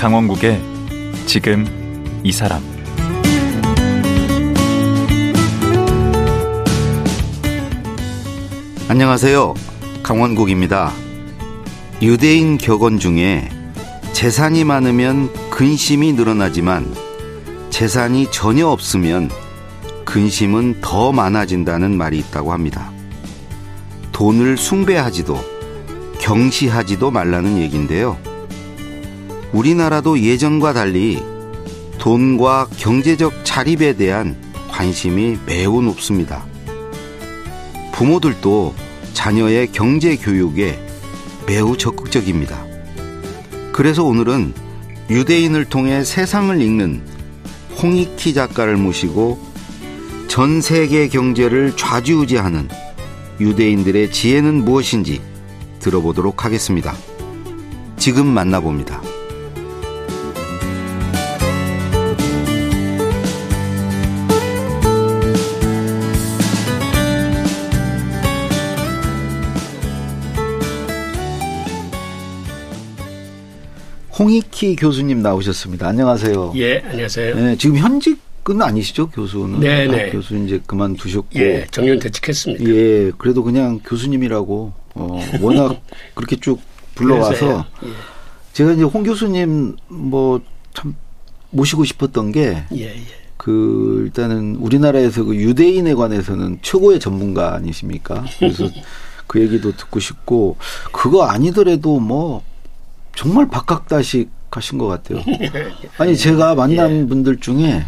강원국의 지금 이 사람 안녕하세요. 강원국입니다. 유대인 격언 중에 재산이 많으면 근심이 늘어나지만 재산이 전혀 없으면 근심은 더 많아진다는 말이 있다고 합니다. 돈을 숭배하지도 경시하지도 말라는 얘기인데요. 우리나라도 예전과 달리 돈과 경제적 자립에 대한 관심이 매우 높습니다. 부모들도 자녀의 경제 교육에 매우 적극적입니다. 그래서 오늘은 유대인을 통해 세상을 읽는 홍익희 작가를 모시고 전 세계 경제를 좌지우지하는 유대인들의 지혜는 무엇인지 들어보도록 하겠습니다. 지금 만나봅니다. 홍익희 교수님 나오셨습니다. 안녕하세요. 예, 안녕하세요. 네, 지금 현직은 아니시죠, 교수는? 네, 네. 아, 교수 이제 그만두셨고. 예, 정년 퇴직했습니다. 예, 그래도 그냥 교수님이라고 어, 워낙 그렇게 쭉 불러와서 예, 제가 이제 홍 교수님 뭐 참 모시고 싶었던 게 예, 예. 그 일단은 우리나라에서 그 유대인에 관해서는 최고의 전문가 아니십니까? 그래서 그 얘기도 듣고 싶고 그거 아니더라도 뭐 정말 박학다식 하신 것 같아요. 아니 제가 만난 분들 중에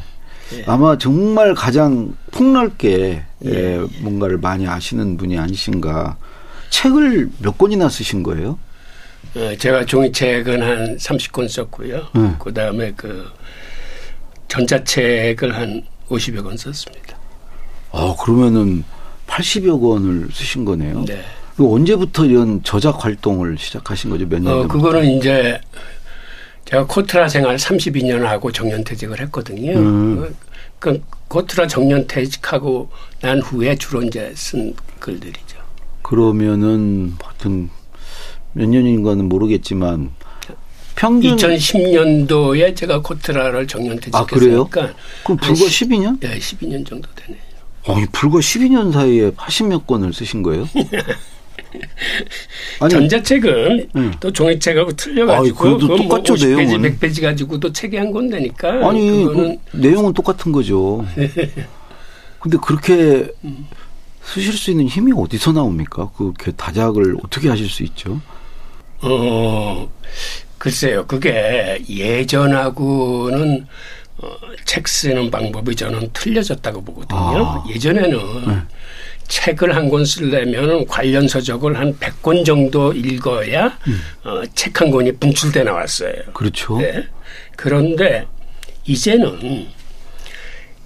아마 정말 가장 폭넓게 예, 뭔가를 많이 아시는 분이 아니신가. 책을 몇 권이나 쓰신 거예요? 어, 제가 종이책은 한 30권 썼고요. 네. 그 다음에 그 전자책을 한 50여 권 썼습니다. 어 그러면은 80여 권을 쓰신 거네요. 네. 그 언제부터 이런 저작 활동을 시작하신 거죠? 몇 년 어? 그거는 이제 제가 코트라 생활 32년 하고 정년퇴직을 했거든요. 음. 그 코트라 정년퇴직하고 난 후에 주로 이제 쓴 글들이죠. 그러면은 하여튼 몇 년인가는 모르겠지만 평균 2010년도에 제가 코트라를 아? 정년퇴직했으니까 그럼 불과 한 시- 12년? 예, 12년 정도 되네요. 아니 불과 12년 사이에 80몇 권을 쓰신 거예요? 아니 전자책은 음. 또 종이책하고 아이, 틀려가지고 그래도 그건 똑같죠, 뭐 50페이지, 내용은. 100페이지 가지고도 책이 한 권되니까 아니 그거는 그 내용은 똑같은 거죠. 근데 그렇게 쓰실 수 있는 힘이 어디서 나옵니까? 그렇게 다작을 어떻게 하실 수 있죠? 어 글쎄요 그게 예전하고는 어, 책 쓰는 방법이 저는 틀려졌다고 보거든요. 아. 예전에는 네. 책을 한 권 쓰려면 관련 서적을 한 100권 정도 읽어야 음. 어, 책 한 권이 분출돼 나왔어요. 그렇죠. 네. 그런데 이제는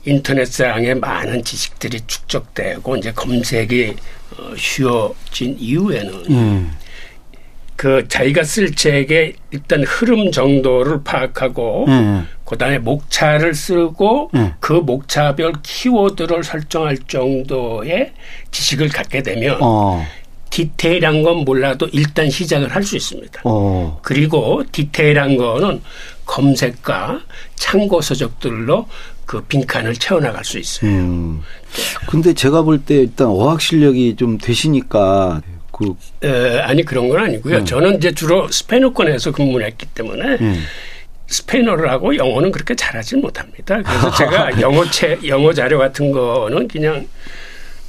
인터넷상에 많은 지식들이 축적되고 이제 검색이 어, 쉬워진 이후에는 예. 그 자기가 쓸 책의 일단 흐름 정도를 파악하고 예. 그다음에 목차를 쓰고 네. 그 목차별 키워드를 설정할 정도의 지식을 갖게 되면 어. 디테일한 건 몰라도 일단 시작을 할 수 있습니다. 어. 그리고 디테일한 거는 검색과 참고 서적들로 그 빈칸을 채워나갈 수 있어요. 음. 근데 제가 볼 때 일단 어학 실력이 좀 되시니까 그 에, 아니 그런 건 아니고요. 음. 저는 이제 주로 스페인어권에서 근무를 했기 때문에 음. 스페인어를 하고 영어는 그렇게 잘하지 못합니다. 그래서 제가 영어체 영어 자료 같은 거는 그냥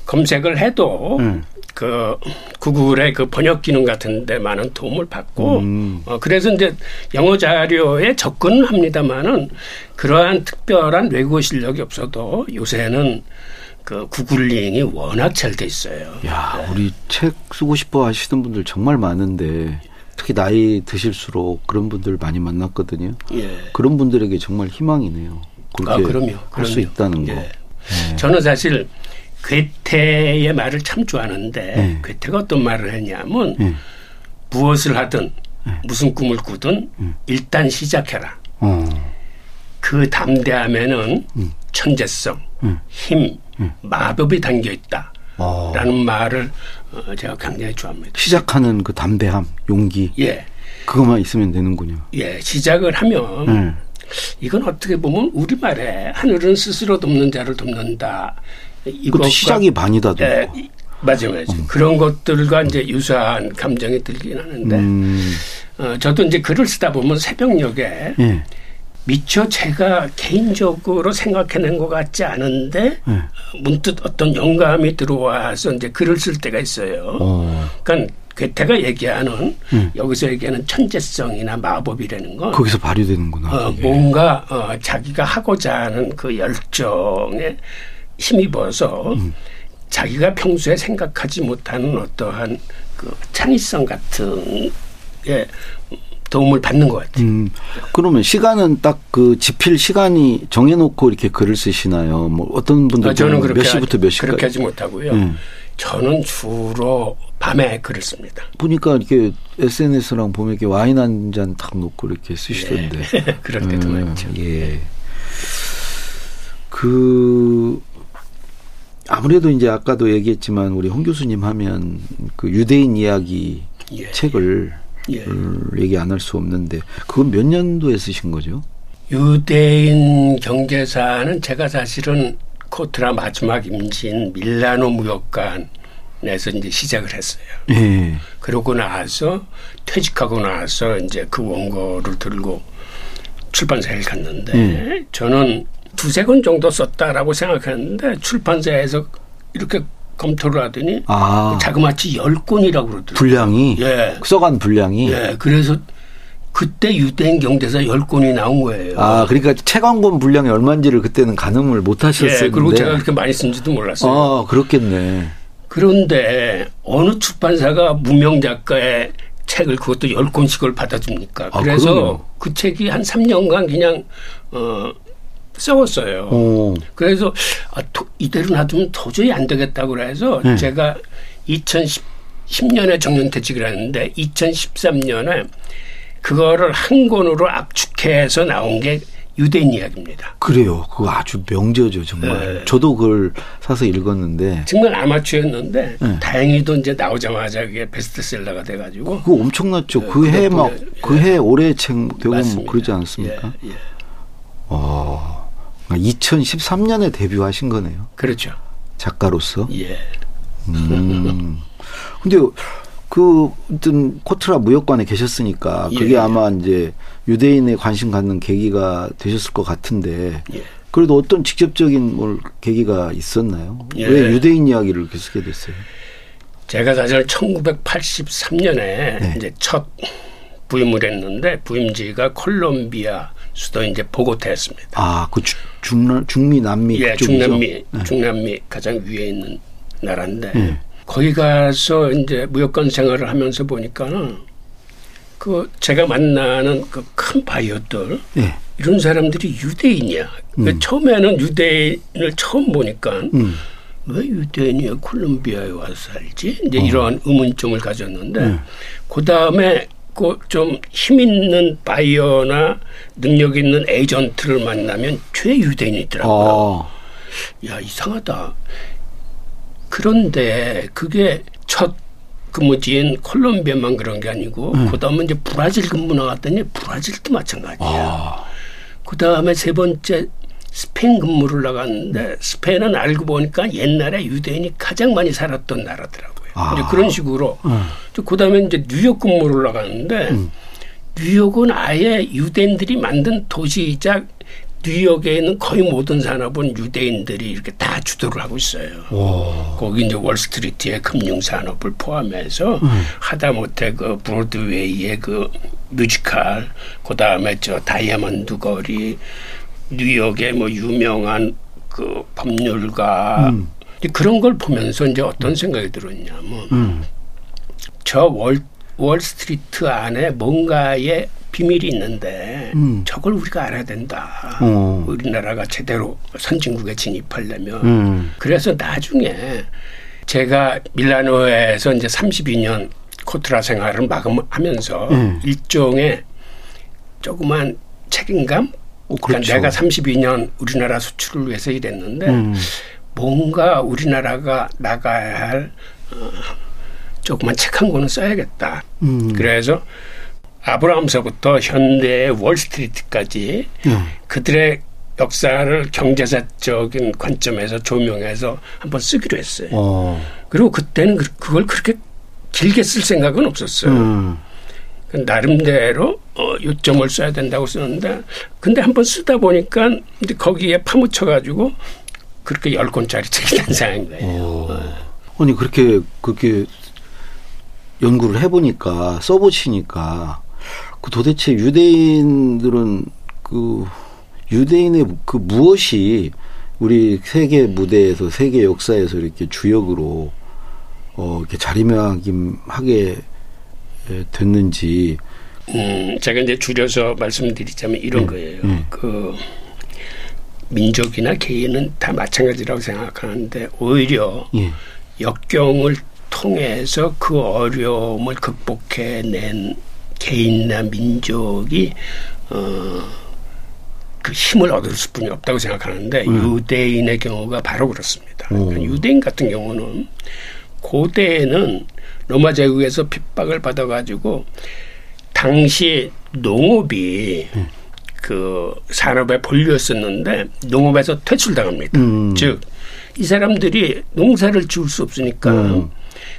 검색을 해도 음. 그 구글의 그 번역 기능 같은 데 많은 도움을 받고 음. 어, 그래서 이제 영어 자료에 접근은 합니다만은 그러한 특별한 외국어 실력이 없어도 요새는 그 구글링이 워낙 잘 돼 있어요. 야, 우리 책 쓰고 싶어 하시는 분들 정말 많은데 특히 나이 드실수록 그런 분들 많이 만났거든요. 예. 그런 분들에게 정말 희망이네요. 그렇게 아, 그럼요. 할수 그럼요. 있다는 거. 예. 네. 저는 사실 괴테의 말을 참 좋아하는데 네. 괴테가 어떤 말을 했냐면 네. 무엇을 하든 무슨 꿈을 꾸든 음. 일단 시작해라. 어. 그 담대함에는 음. 천재성, 음. 힘, 마법이 담겨 있다. 어. 라는 말을 어, 제가 굉장히 좋아합니다. 시작하는 그 담대함, 용기. 예. 그것만 있으면 되는군요. 예, 시작을 하면 네. 이건 어떻게 보면 우리말에 하늘은 스스로 돕는 자를 돕는다. 이것도 시작이 반이다. 예, 이- 맞아요, 맞아요. 그런 것들과 이제 유사한 감정이 들긴 하는데, 음, 어, 저도 이제 글을 쓰다 보면 새벽녘에 예. 미처 제가 개인적으로 생각해낸 것 같지 않은데, 예. 문득 어떤 영감이 들어와서 이제 글을 쓸 때가 있어요. 어, 그러니까 괴테가 얘기하는 음. 여기서 얘기하는 천재성이나 마법이라는 건 거기서 발휘되는구나. 어, 그게. 뭔가 어, 자기가 하고자 하는 그 열정에 힘입어서 음. 자기가 평소에 생각하지 못하는 어떠한 그 창의성 같은 게 도움을 받는 것 같아요. 음, 그러면 시간은 딱그 지필 시간이 정해놓고 이렇게 글을 쓰시나요? 뭐 어떤 분들 어, 저는 그렇게 몇 시부터 몇 시까지? 그렇게 하지 못하고요. 음. 저는 주로 밤에 글을 씁니다. 보니까 이렇게 SNS랑 보면 이렇게 와인 한잔딱 놓고 이렇게 쓰시던데. 그럴 때도 음, 많죠. 예. 그 아무래도 이제 아까도 얘기했지만 우리 홍 교수님 하면 그 유대인 이야기 예. 책을 예. 을 얘기 안 할 수 없는데 그건 몇 년도에 쓰신 거죠? 유대인 경제사는 제가 사실은 코트라 마지막 임진 밀라노 무역관에서 이제 시작을 했어요. 예. 그러고 나서 퇴직하고 나서 이제 그 원고를 들고 출판사에 갔는데 음. 저는 두세 권 정도 썼다라고 생각했는데 출판사에서 이렇게 검토를 하더니 아 자그마치 열 권이라고 그러더라고요. 분량이 예. 써간 분량이 예. 그래서 그때 유대인 경제사 열 권이 나온 거예요. 아 그러니까 책한권 분량이 얼마인지를 그때는 가늠을 못 하셨었는데 예, 그리고 제가 그렇게 많이 쓴지도 몰랐어요. 아 그렇겠네. 그런데 어느 출판사가 무명 작가의 책을 그것도 열 권씩을 받아줍니까? 아, 그래서 그럼요. 그 책이 한 3년간 그냥 어 써왔어요. 어. 그래서 아, 도- 이대로 놔두면 도저히 안 되겠다고 그래서 네. 제가 2010년에 정년퇴직을 했는데 2013년에 그거를 한 권으로 압축해서 나온 게 유대인 이야기입니다. 그래요. 그거 아주 명저죠 정말. 네. 저도 그걸 사서 읽었는데 정말 아마추어였는데 네. 다행히도 이제 나오자마자 그게 베스트셀러가 돼가지고 그거 엄청났죠. 네, 그해막 그것도, 그해 올해 책 되고 뭐. 그러지 않았습니까? 예, 예. 어. 2013년에 데뷔하신 거네요. 그렇죠. 작가로서. 예. 음. 근데 그 어떤 코트라 무역관에 계셨으니까 그게 예. 아마 이제 유대인에 관심 갖는 계기가 되셨을 것 같은데 예. 그래도 어떤 직접적인 뭘 계기가 있었나요? 예. 왜 유대인 이야기를 이렇게 쓰게 됐어요? 제가 사실 1983년에 네. 이제 첫 부임을 했는데 부임지가 콜롬비아 수도 이제 보고타였습니다. 아, 그 주- 중남 중미 남미 예, 그쪽이죠? 중남미, 네. 중남미 가장 위에 있는 나라인데 네. 거기 가서 이제 무역관 생활을 하면서 보니까는 그 제가 만나는 그 큰 바이어들 예. 이런 사람들이 유대인이야. 그 처음에는 유대인을 처음 보니까 음. 왜 유대인이 콜롬비아에 와서 살지? 이제 이러한 의문점을 가졌는데 네. 그 다음에 그 좀 힘 있는 바이어나 능력 있는 에이전트를 만나면 최유대인이더라고요. 아. 야 이상하다. 그런데 그게 첫 근무지인 콜롬비아만 그런 게 아니고 그다음에 이제 브라질 근무 나갔더니 브라질도 마찬가지야. 아. 그다음에 세 번째 스페인 근무를 나갔는데 스페인은 알고 보니까 옛날에 유대인이 가장 많이 살았던 나라더라고요. 아. 이제 그런 식으로 음. 그다음에 이제 뉴욕 근무를 나갔는데 뉴욕은 아예 유대인들이 만든 도시이자 뉴욕에 있는 거의 모든 산업은 유대인들이 이렇게 다 주도를 하고 있어요. 와. 거기 이제 월스트리트의 금융 산업을 포함해서 하다못해 그 브로드웨이의 그 뮤지컬, 그 다음에 저 다이아몬드 거리, 뉴욕의 뭐 유명한 그 법률가 이제 그런 걸 보면서 이제 어떤 생각이 들었냐면 음. 저 월, 월스트리트 안에 뭔가의 비밀이 있는데 음. 저걸 우리가 알아야 된다. 어. 우리나라가 제대로 선진국에 진입하려면 음. 그래서 나중에 제가 밀라노에서 이제 32년 코트라 생활을 마감하면서 음. 일종의 조그만 책임감 어, 그러니까 그렇죠. 내가 32년 우리나라 수출을 위해서 일했는데 음. 뭔가 우리나라가 나가야 할 어, 조그만 책 한 권은 써야겠다. 음. 그래서 아브라함서부터 현대의 월스트리트까지 예. 그들의 역사를 경제사적인 관점에서 조명해서 한번 쓰기로 했어요. 어. 그리고 그때는 그- 그걸 그렇게 길게 쓸 생각은 없었어요. 음. 그 나름대로 어, 요점을 써야 된다고 쓰는데 근데 한번 쓰다 보니까 이제 거기에 파묻혀 가지고 그렇게 열 권짜리 책이 탄생한 거예요. 어. 아니 그렇게 그렇게 연구를 해보니까 써보시니까 그 도대체 유대인들은 그 유대인의 그 무엇이 우리 세계 무대에서 세계 역사에서 이렇게 주역으로 어 이렇게 자리매김하게 에, 됐는지 음, 제가 이제 줄여서 말씀드리자면 이런 음, 거예요. 음. 그 민족이나 개인은 다 마찬가지라고 생각하는데 오히려 예. 역경을 통해서 그 어려움을 극복해낸 개인이나 민족이 어, 그 힘을 얻을 수뿐이 없다고 생각하는데 유대인의 경우가 바로 그렇습니다. 그러니까 음. 유대인 같은 경우는 고대에는 로마 제국에서 핍박을 받아가지고 당시 농업이 그 산업의 본류였었는데 농업에서 퇴출당합니다. 음. 즉이 사람들이 농사를 지을 수 없으니까 음.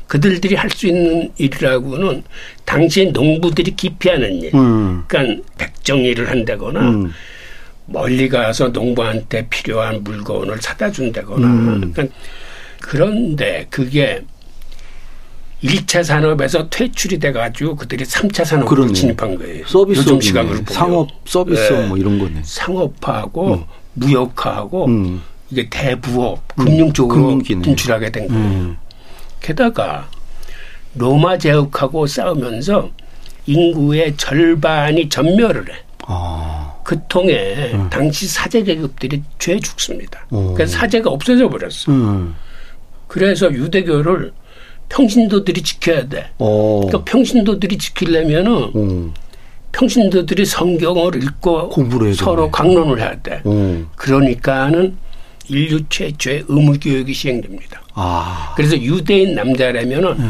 그들들이 할 수 있는 일이라고는 당시 농부들이 기피하는 일. 음. 그러니까 백정일을 한다거나 음. 멀리 가서 농부한테 필요한 물건을 사다 준다거나 음. 그러니까 그런데 그게 1차 산업에서 퇴출이 돼 가지고 그들이 3차 산업으로 그러네. 진입한 거예요. 서비스 시각으로 상업 서비스 네. 뭐 이런 거네. 상업화하고 무역화하고 음. 이게 대부업 금융 쪽으로 금융기네. 진출하게 된 거예요. 음. 게다가 로마 제국하고 싸우면서 인구의 절반이 전멸을 해. 아. 그 통에 당시 사제 계급들이 죄 죽습니다. 어. 그러니까 사제가 없어져 버렸어. 음. 그래서 유대교를 평신도들이 지켜야 돼. 어. 그러니까 평신도들이 지키려면은 어. 평신도들이 성경을 읽고 서로. 강론을 해야 돼. 어. 그러니까는 인류 최초의 의무 교육이 시행됩니다. 아. 그래서 유대인 남자라면은 네.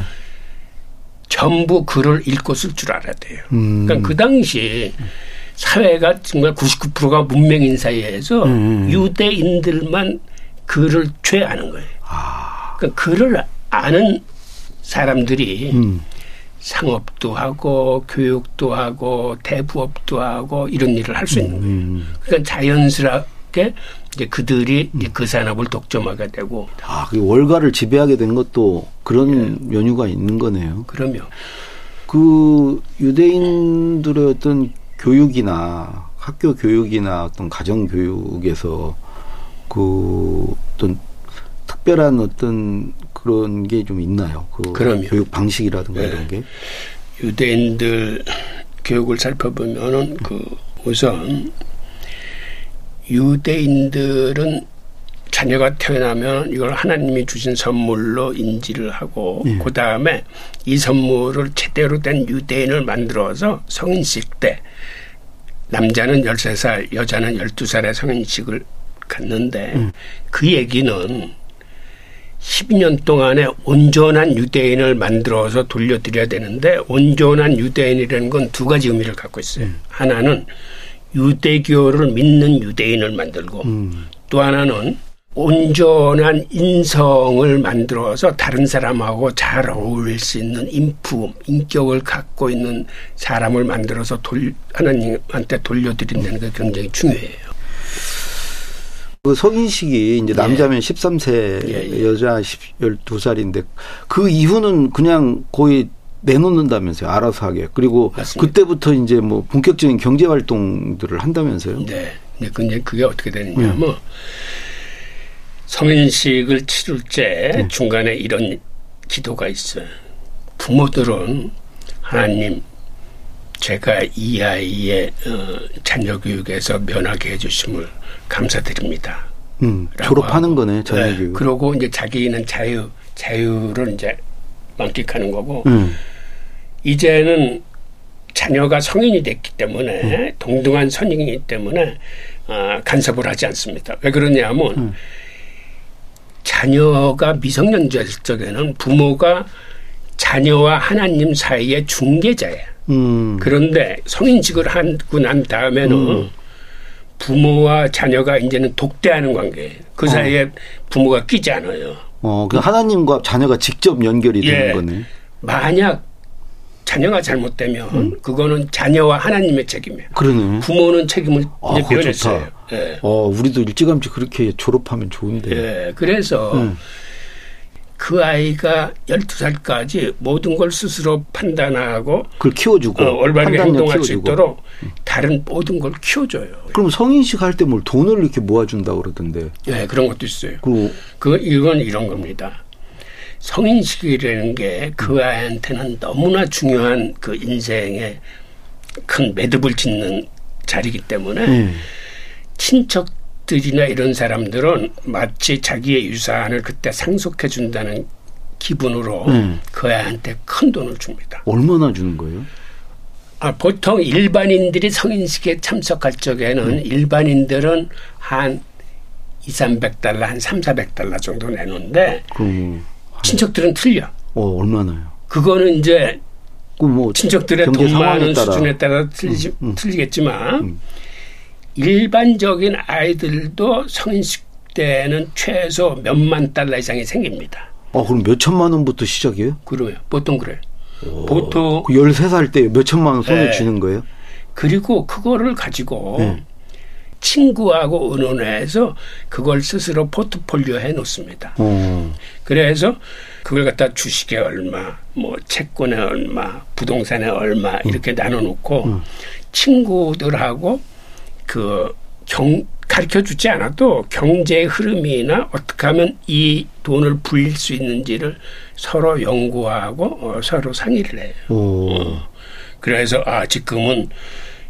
전부 글을 읽고 쓸 줄 알아야 돼요. 음. 그러니까 그 당시 사회가 정말 99%가 문명인 사회에서 음. 유대인들만 글을 죄하는 거예요. 아. 그러니까 글을 아는 사람들이 음. 상업도 하고 교육도 하고 대부업도 하고 이런 일을 할 수 있는 거예요. 음. 그러니까 자연스럽게 이제 그들이 이제 그 산업을 독점하게 되고 아, 그 월가를 지배하게 된 것도 그런 예. 연유가 있는 거네요. 그러면 그 유대인들의 어떤 교육이나 학교 교육이나 어떤 가정 교육에서 그 어떤 특별한 어떤 그런 게 좀 있나요? 그 그럼요. 교육 방식이라든가 네. 이런 게. 유대인들 교육을 살펴보면은 그 우선 유대인들은 자녀가 태어나면 이걸 하나님이 주신 선물로 인지를 하고 예. 그 다음에 이 선물을 제대로 된 유대인을 만들어서 성인식 때 남자는 13살, 여자는 12살의 성인식을 갖는데 그 얘기는 12년 동안에 온전한 유대인을 만들어서 돌려드려야 되는데 온전한 유대인이라는 건 두 가지 의미를 갖고 있어요. 하나는 유대교를 믿는 유대인을 만들고 또 하나는 온전한 인성을 만들어서 다른 사람하고 잘 어울릴 수 있는 인품, 인격을 갖고 있는 사람을 만들어서 돌, 하나님한테 돌려드린다는 게 굉장히 중요해요. 그 성인식이 이제 남자면 13세, 예, 예. 여자 12살인데 그 이후는 그냥 거의 내놓는다면서요. 알아서 하게. 그리고 맞습니다. 그때부터 이제 뭐 본격적인 경제 활동들을 한다면서요. 네. 근데 근데 그게 어떻게 되느냐면 성인식을 치를 때 중간에 이런 기도가 있어요. 부모들은 하나님 제가 이 아이의 어, 자녀 교육에서 면하게 해주심을 감사드립니다. 음, 졸업하는. 거네, 자녀 네. 교육. 그러고 이제 자기는 자유 자유를 이제 만끽하는 거고 음. 이제는 자녀가 성인이 됐기 때문에 음. 동등한 선임이기 때문에 어, 간섭을 하지 않습니다. 왜 그러냐면 음. 자녀가 미성년자일 적에는 부모가 자녀와 하나님 사이의 중개자예요. 음. 그런데 성인식을 하고 난 다음에는 음. 부모와 자녀가 이제는 독대하는 관계예요. 그 사이에 부모가 끼지 않아요. 어, 그 하나님과 자녀가 직접 연결이 되는 예. 거네. 만약 자녀가 잘못되면 음. 그거는 자녀와 하나님의 책임이에요. 그러네. 부모는 책임을 아, 이제 면했어요. 예. 어, 우리도 일찌감치 그렇게 졸업하면 좋은데. 예. 그래서 음. 그 아이가 12살까지 모든 걸 스스로 판단하고 그걸 키워주고. 어, 올바르게 행동할 수 키워주고. 있도록 다른 모든 걸 키워줘요. 그럼 성인식 할 때 뭘 돈을 이렇게 모아준다 그러던데. 예, 그런 것도 있어요. 그리고 그 이건 이런 겁니다. 성인식이라는 게 그 아이한테는 너무나 중요한 그 인생의 큰 매듭을 짓는 자리이기 때문에 예. 친척 들이나 이런 사람들은 마치 자기의 유산을 그때 상속해 준다는 기분으로 음. 그 아이한테 큰 돈을 줍니다. 얼마나 주는 거예요? 아, 보통 일반인들이 성인식에 참석할 적에는 일반인들은 한 2, 300달러, 한 3, 400달러 정도 내는데 그럼 친척들은 틀려. 어 얼마나요? 그거는 이제 그뭐 친척들의 돈 많은 따라. 수준에 따라 틀리지, 음, 음. 틀리겠지만 음. 일반적인 아이들도 성인식 때는 최소 몇만 달러 이상이 생깁니다. 어 그럼 몇 천만 원부터 시작이에요? 그래요. 보통 그래요. 보통 그 13살 때 몇 천만 원 손에 네. 쥐는 거예요? 그리고 그거를 가지고 네. 친구하고 의논해서 그걸 스스로 포트폴리오 해 놓습니다. 어. 그래서 그걸 갖다 주식에 얼마, 뭐 채권에 얼마, 부동산에 얼마 이렇게 나눠 놓고 친구들하고 그 경 가르쳐 주지 않아도 경제의 흐름이나 어떻게 하면 이 돈을 불릴 수 있는지를 서로 연구하고 어, 서로 상의를 해요. 오. 그래서 아 지금은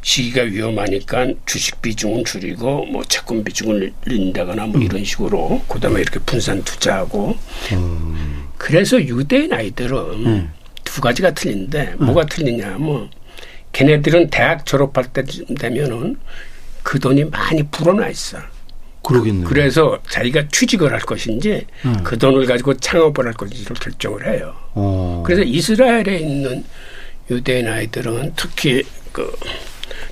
시기가 위험하니까 주식 비중은 줄이고 뭐 채권 비중을 늘린다거나 뭐 이런 식으로 그다음에 이렇게 분산 투자하고. 그래서 유대인 아이들은 두 가지가 틀린데 뭐가 틀리냐면 걔네들은 대학 졸업할 때쯤 되면은 그 돈이 많이 불어나 있어. 그러겠네요. 그래서 자기가 취직을 할 것인지 그 돈을 가지고 창업을 할 것인지를 결정을 해요. 어. 그래서 이스라엘에 있는 유대인 아이들은 특히 그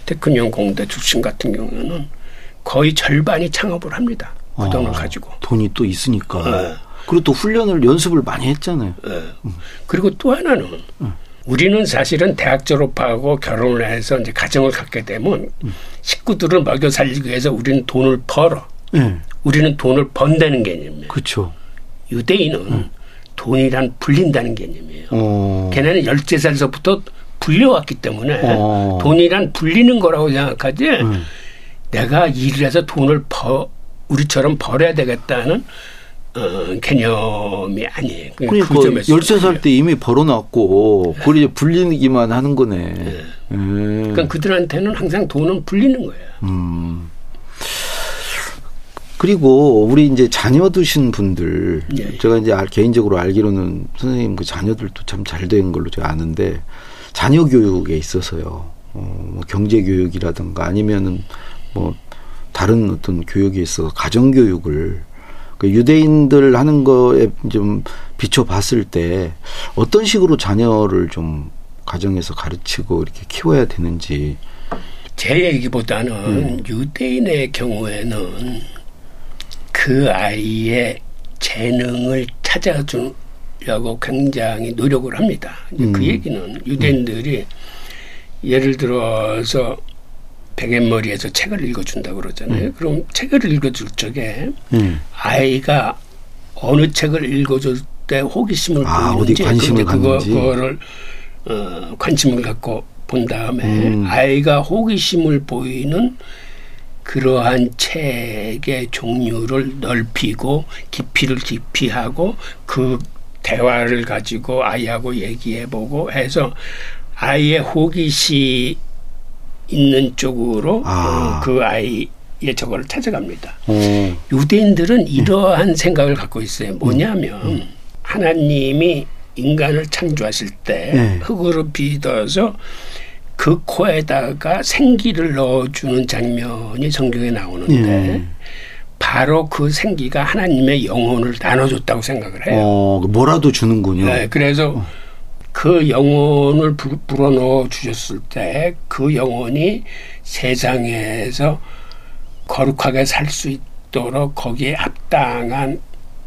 테크니온 공대 출신 같은 경우는 거의 절반이 창업을 합니다. 그 아, 돈을 가지고. 돈이 또 있으니까. 네. 그리고 또 훈련을 연습을 많이 했잖아요. 예. 그리고 또 하나는 우리는 사실은 대학 졸업하고 결혼을 해서 이제 가정을 갖게 되면 식구들을 먹여 살리기 위해서 우리는 돈을 벌어. 예. 우리는 돈을 번다는 개념이에요. 그렇죠. 유대인은 돈이란 불린다는 개념이에요. 어. 걔네는 13살서부터 불려왔기 때문에 어. 돈이란 불리는 거라고 생각하지 음. 내가 일을 해서 돈을 벌 우리처럼 벌어야 되겠다는 어, 개념이 아니에요. 그 그러니까 점에서 13살 때 이미 벌어놨고 그걸 이제 불리기만 하는 거네. 예. 그러니까 그들한테는 항상 돈은 불리는 거예요. 음. 그리고 우리 이제 자녀 두신 분들 예. 제가 이제 알- 개인적으로 알기로는 선생님 그 자녀들도 참 잘 된 걸로 제가 아는데 자녀 교육에 있어서요. 어, 뭐 경제 교육이라든가 아니면은 뭐 다른 어떤 교육에 있어서 가정 교육을 그 유대인들 하는 거에 좀 비춰 봤을 때 어떤 식으로 자녀를 좀 가정에서 가르치고 이렇게 키워야 되는지 제 얘기보다는 음. 유대인의 경우에는 그 아이의 재능을 찾아주려고 굉장히 노력을 합니다. 이제 음. 그 얘기는 유대인들이 예를 들어서 베갯머리에서 책을 읽어준다 고 그러잖아요. 그럼 책을 읽어줄 적에 음. 아이가 어느 책을 읽어줄 때 호기심을 아, 보이는지 관심을 그거. 그거를 어, 관심을 갖고 본 다음에 음. 아이가 호기심을 보이는 그러한 책의 종류를 넓히고 깊이를 깊이하고 그 대화를 가지고 아이하고 얘기해보고 해서 아이의 호기심 있는 쪽으로 아. 어, 그 아이의 저거를 찾아갑니다. 어. 유대인들은 이러한 생각을 갖고 있어요. 뭐냐면 음. 하나님이 인간을 창조하실 때 네. 흙으로 빚어서 그 코에다가 생기를 넣어주는 장면이 성경에 나오는데 네. 바로 그 생기가 하나님의 영혼을 나눠줬다고 생각을 해요. 어, 뭐라도 주는군요. 네, 그래서 그 영혼을 불- 불어넣어 주셨을 때 그 영혼이 세상에서 거룩하게 살 수 있도록 거기에 합당한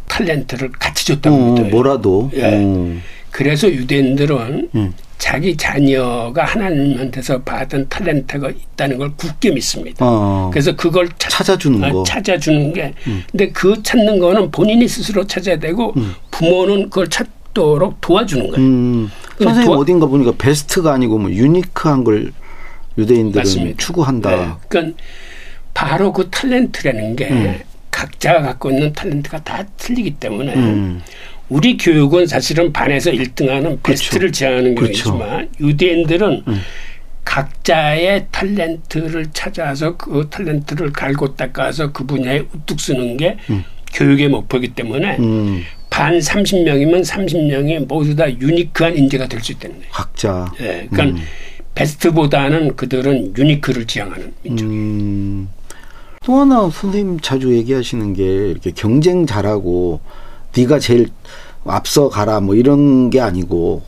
탤런트를 같이 줬다고 어, 믿어요. 뭐라도. 예. 어. 그래서 유대인들은 음. 자기 자녀가 하나님한테서 받은 탤런트가 있다는 걸 굳게 믿습니다. 어. 그래서 그걸 찾, 찾아주는 아, 거. 찾아주는 게 근데 그 찾는 거는 본인이 스스로 찾아야 되고 부모는 그걸 찾 도록 도와주는 거예요. 음. 근데 선생님 도와- 어딘가 보니까 베스트가 아니고 뭐 유니크한 걸 유대인들은 맞습니다. 추구한다. 네. 그러니까 바로 그 탤런트라는 게 음. 각자가 갖고 있는 탤런트가 다 틀리기 때문에 음. 우리 교육은 사실은 반에서 1등하는 베스트를 지향하는 그렇죠. 교육이지만 유대인들은 음. 각자의 탤런트를 찾아서 그 탤런트를 갈고 닦아서 그 분야에 우뚝 쓰는 게 교육의 목표이기 때문에 음. 반 30명이면 30명이 모두 다 유니크한 인재가 될 수 있다는 거예요. 각자. 예, 그러니까 베스트보다는 그들은 유니크를 지향하는 민족. 음. 또 하나 선생님 자주 얘기하시는 게 이렇게 경쟁 잘하고 네가 제일 앞서 가라 뭐 이런 게 아니고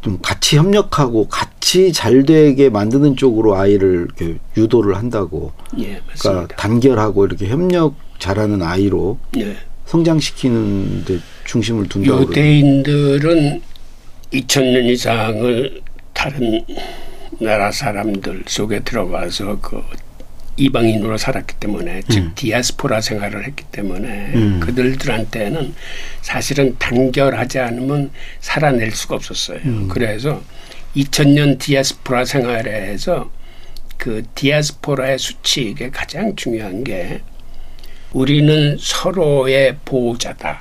좀 같이 협력하고 같이 잘 되게 만드는 쪽으로 아이를 이렇게 유도를 한다고. 예, 그러니까 맞습니다. 단결하고 이렇게 협력 잘하는 아이로 예. 성장시키는 데 중심을. 그래요. 유대인들은 2000년 이상을 다른 나라 사람들 속에 들어가서 그 이방인으로 살았기 때문에 즉 디아스포라 생활을 했기 때문에 음. 그들들한테는 사실은 단결하지 않으면 살아낼 수가 없었어요. 음. 그래서 2000년 디아스포라 생활에서 그 디아스포라의 수칙에 가장 중요한 게 우리는 서로의 보호자다.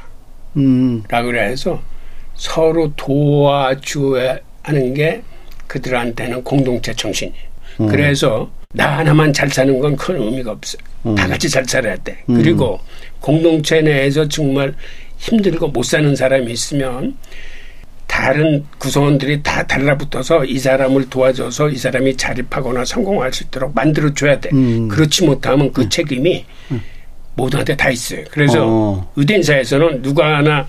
음. 라고 그래서 서로 도와줘야 하는 게 그들한테는 공동체 정신이에요. 음. 그래서 나 하나만 잘 사는 건 큰 의미가 없어요. 음. 다 같이 잘 살아야 돼. 그리고 공동체 내에서 정말 힘들고 못 사는 사람이 있으면 다른 구성원들이 다 달라붙어서 이 사람을 도와줘서 이 사람이 자립하거나 성공할 수 있도록 만들어줘야 돼. 음. 그렇지 못하면 그 책임이 모두한테 다 있어요. 그래서 어. 의대 인사에서는 누가 하나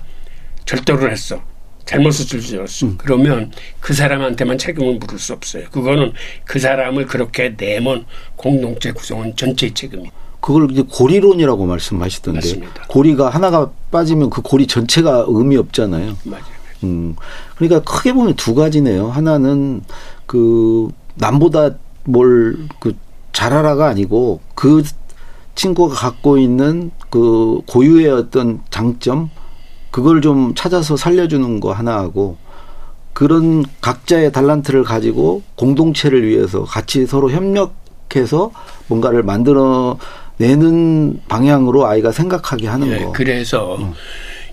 절도를 했어. 잘못을 저질렀어. 음. 그러면 그 사람한테만 책임을 물을 수 없어요. 그거는 그 사람을 그렇게 내면 공동체 구성원 전체의 책임이. 그걸 이제 고리론이라고 말씀하시던데 맞습니다. 고리가 하나가 빠지면 그 고리 전체가 의미 없잖아요. 맞아요. 음. 그러니까 크게 보면 두 가지네요. 하나는 그 남보다 뭘그 잘하라가 아니고 그 친구가 갖고 있는 그 고유의 어떤 장점 그걸 좀 찾아서 살려주는 거 하나하고 그런 각자의 달란트를 가지고 공동체를 위해서 같이 서로 협력해서 뭔가를 만들어 내는 방향으로 아이가 생각하게 하는 예, 거. 그래서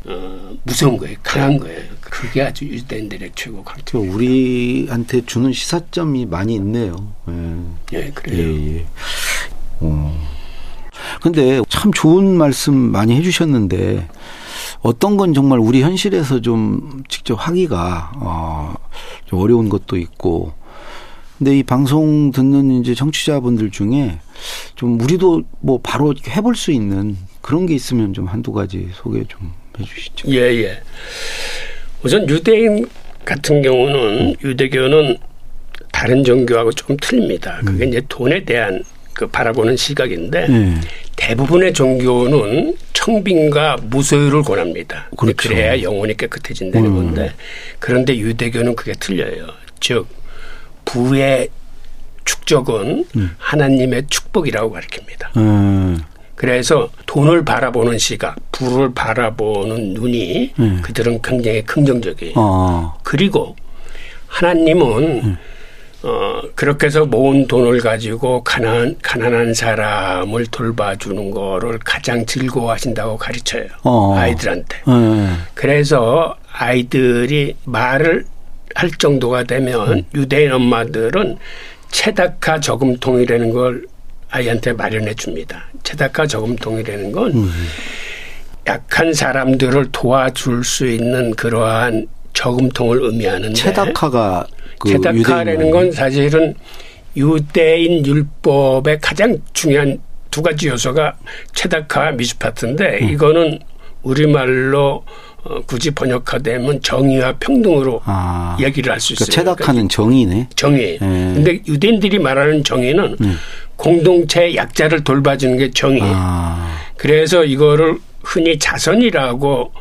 어, 무서운 거예요. 강한 거예요. 그게 아주 유대인들의 최고 강점. 저 우리한테 주는 시사점이 많이 있네요. 예. 예, 예, 그래요. 예. 어. 근데 참 좋은 말씀 많이 해주셨는데 어떤 건 정말 우리 현실에서 좀 직접 하기가 어, 좀 어려운 것도 있고 근데 이 방송 듣는 이제 청취자분들 중에 좀 우리도 뭐 바로 해볼 수 있는 그런 게 있으면 좀 한두 가지 소개 좀 해주시죠. 예, 예. 우선 유대인 같은 경우는 유대교는 다른 종교하고 좀 틀립니다. 그게 이제 돈에 대한 그 바라보는 시각인데 네. 대부분의 종교는 청빈과 무소유를 권합니다. 그렇죠. 그래야 영혼이 깨끗해진다는 건데 그런데 유대교는 그게 틀려요. 즉 부의 축적은 하나님의 축복이라고 가르칩니다. 음, 그래서 돈을 바라보는 시각, 부를 바라보는 눈이 음. 그들은 굉장히 긍정적이에요. 어, 그리고 하나님은 어, 그렇게 해서 모은 돈을 가지고 가난, 가난한 사람을 돌봐주는 거를 가장 즐거워하신다고 가르쳐요. 어. 아이들한테. 예. 그래서 아이들이 말을 할 정도가 되면 유대인 엄마들은 체다카 저금통이라는 걸 아이한테 마련해 줍니다. 체다카 저금통이라는 건 약한 사람들을 도와줄 수 있는 그러한 저금통을 의미하는데 체다카가 그 체다카라는 유대인 건 사실은 유대인 율법의 가장 중요한 두 가지 요소가 체다카 미스파트인데 음. 이거는 우리말로 어, 굳이 번역화되면 정의와 평등으로 아. 얘기를 할 수 있어요. 그러니까 체다카는 정의네. 정의. 예. 근데 유대인들이 말하는 정의는 공동체 약자를 돌봐주는 게 정의. 아. 그래서 이거를 흔히 자선이라고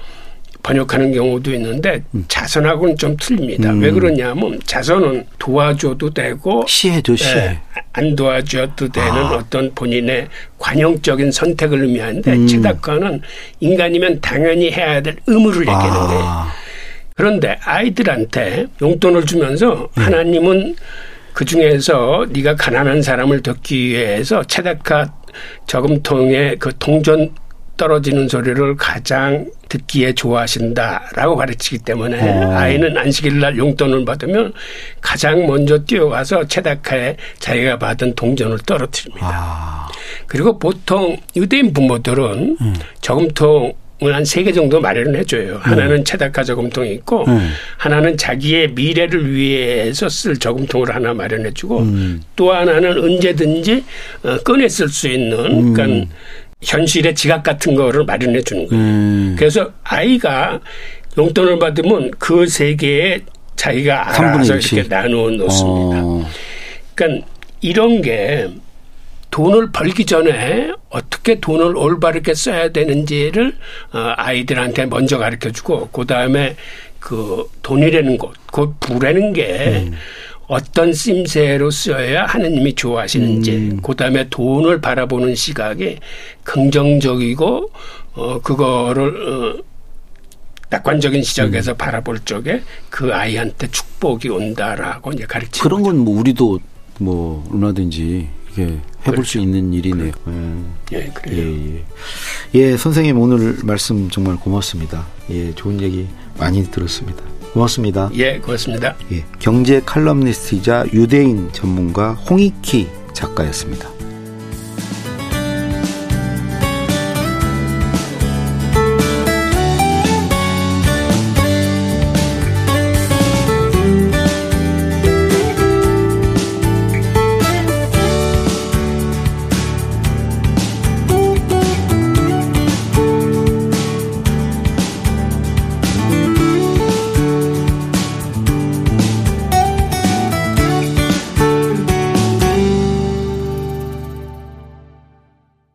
번역하는 경우도 있는데 음. 자선하고는 좀 틀립니다. 왜 그러냐면 자선은 도와줘도 되고 시해줘 시해. 예, 안 도와줘도 되는 아. 어떤 본인의 관용적인 선택을 의미하는데 음. 체다카는 인간이면 당연히 해야 될 의무를 얘기하는 거예요. 아. 그런데 아이들한테 용돈을 주면서 네. 하나님은 그 중에서 네가 가난한 사람을 돕기 위해서 체다카 저금통에 그 동전 떨어지는 소리를 가장 듣기에 좋아하신다라고 가르치기 때문에 어. 아이는 안식일 날 용돈을 받으면 가장 먼저 뛰어가서 체다카에 자기가 받은 동전을 떨어뜨립니다. 아. 그리고 보통 유대인 부모들은 음. 저금통 을 한 세 개 정도 마련해 줘요. 하나는 체다카 저금통이 있고 음. 하나는 자기의 미래를 위해서 쓸 저금통을 하나 마련해 주고 음. 또 하나는 언제든지 어, 꺼내 쓸 수 있는 그러니까 현실의 지갑 같은 거를 마련해 주는 거예요. 음. 그래서 아이가 용돈을 받으면 그세 개에 자기가 알아서. 이렇게 나누어 놓습니다. 어. 그러니까 이런 게 돈을 벌기 전에 어떻게 돈을 올바르게 써야 되는지를 어, 아이들한테 먼저 가르쳐 주고 그다음에 그 돈이라는 것, 그 부라는 게 음. 어떤 쓰임새로 쓰여야 하느님이 좋아하시는지 음. 그 다음에 돈을 바라보는 시각이 긍정적이고 어 그거를 어 낙관적인 시각에서 바라볼 적에 그 아이한테 축복이 온다라고 이제 가르치는 그런 건 뭐 우리도 뭐 얼마든지 이렇게 해볼 수 있는 일이네요. 예. 예, 그래요. 예, 예. 예, 선생님 오늘 말씀 정말 고맙습니다. 예, 좋은 얘기 많이 들었습니다. 고맙습니다. 예, 고맙습니다. 예, 경제 칼럼니스트이자 유대인 전문가 홍익희 작가였습니다.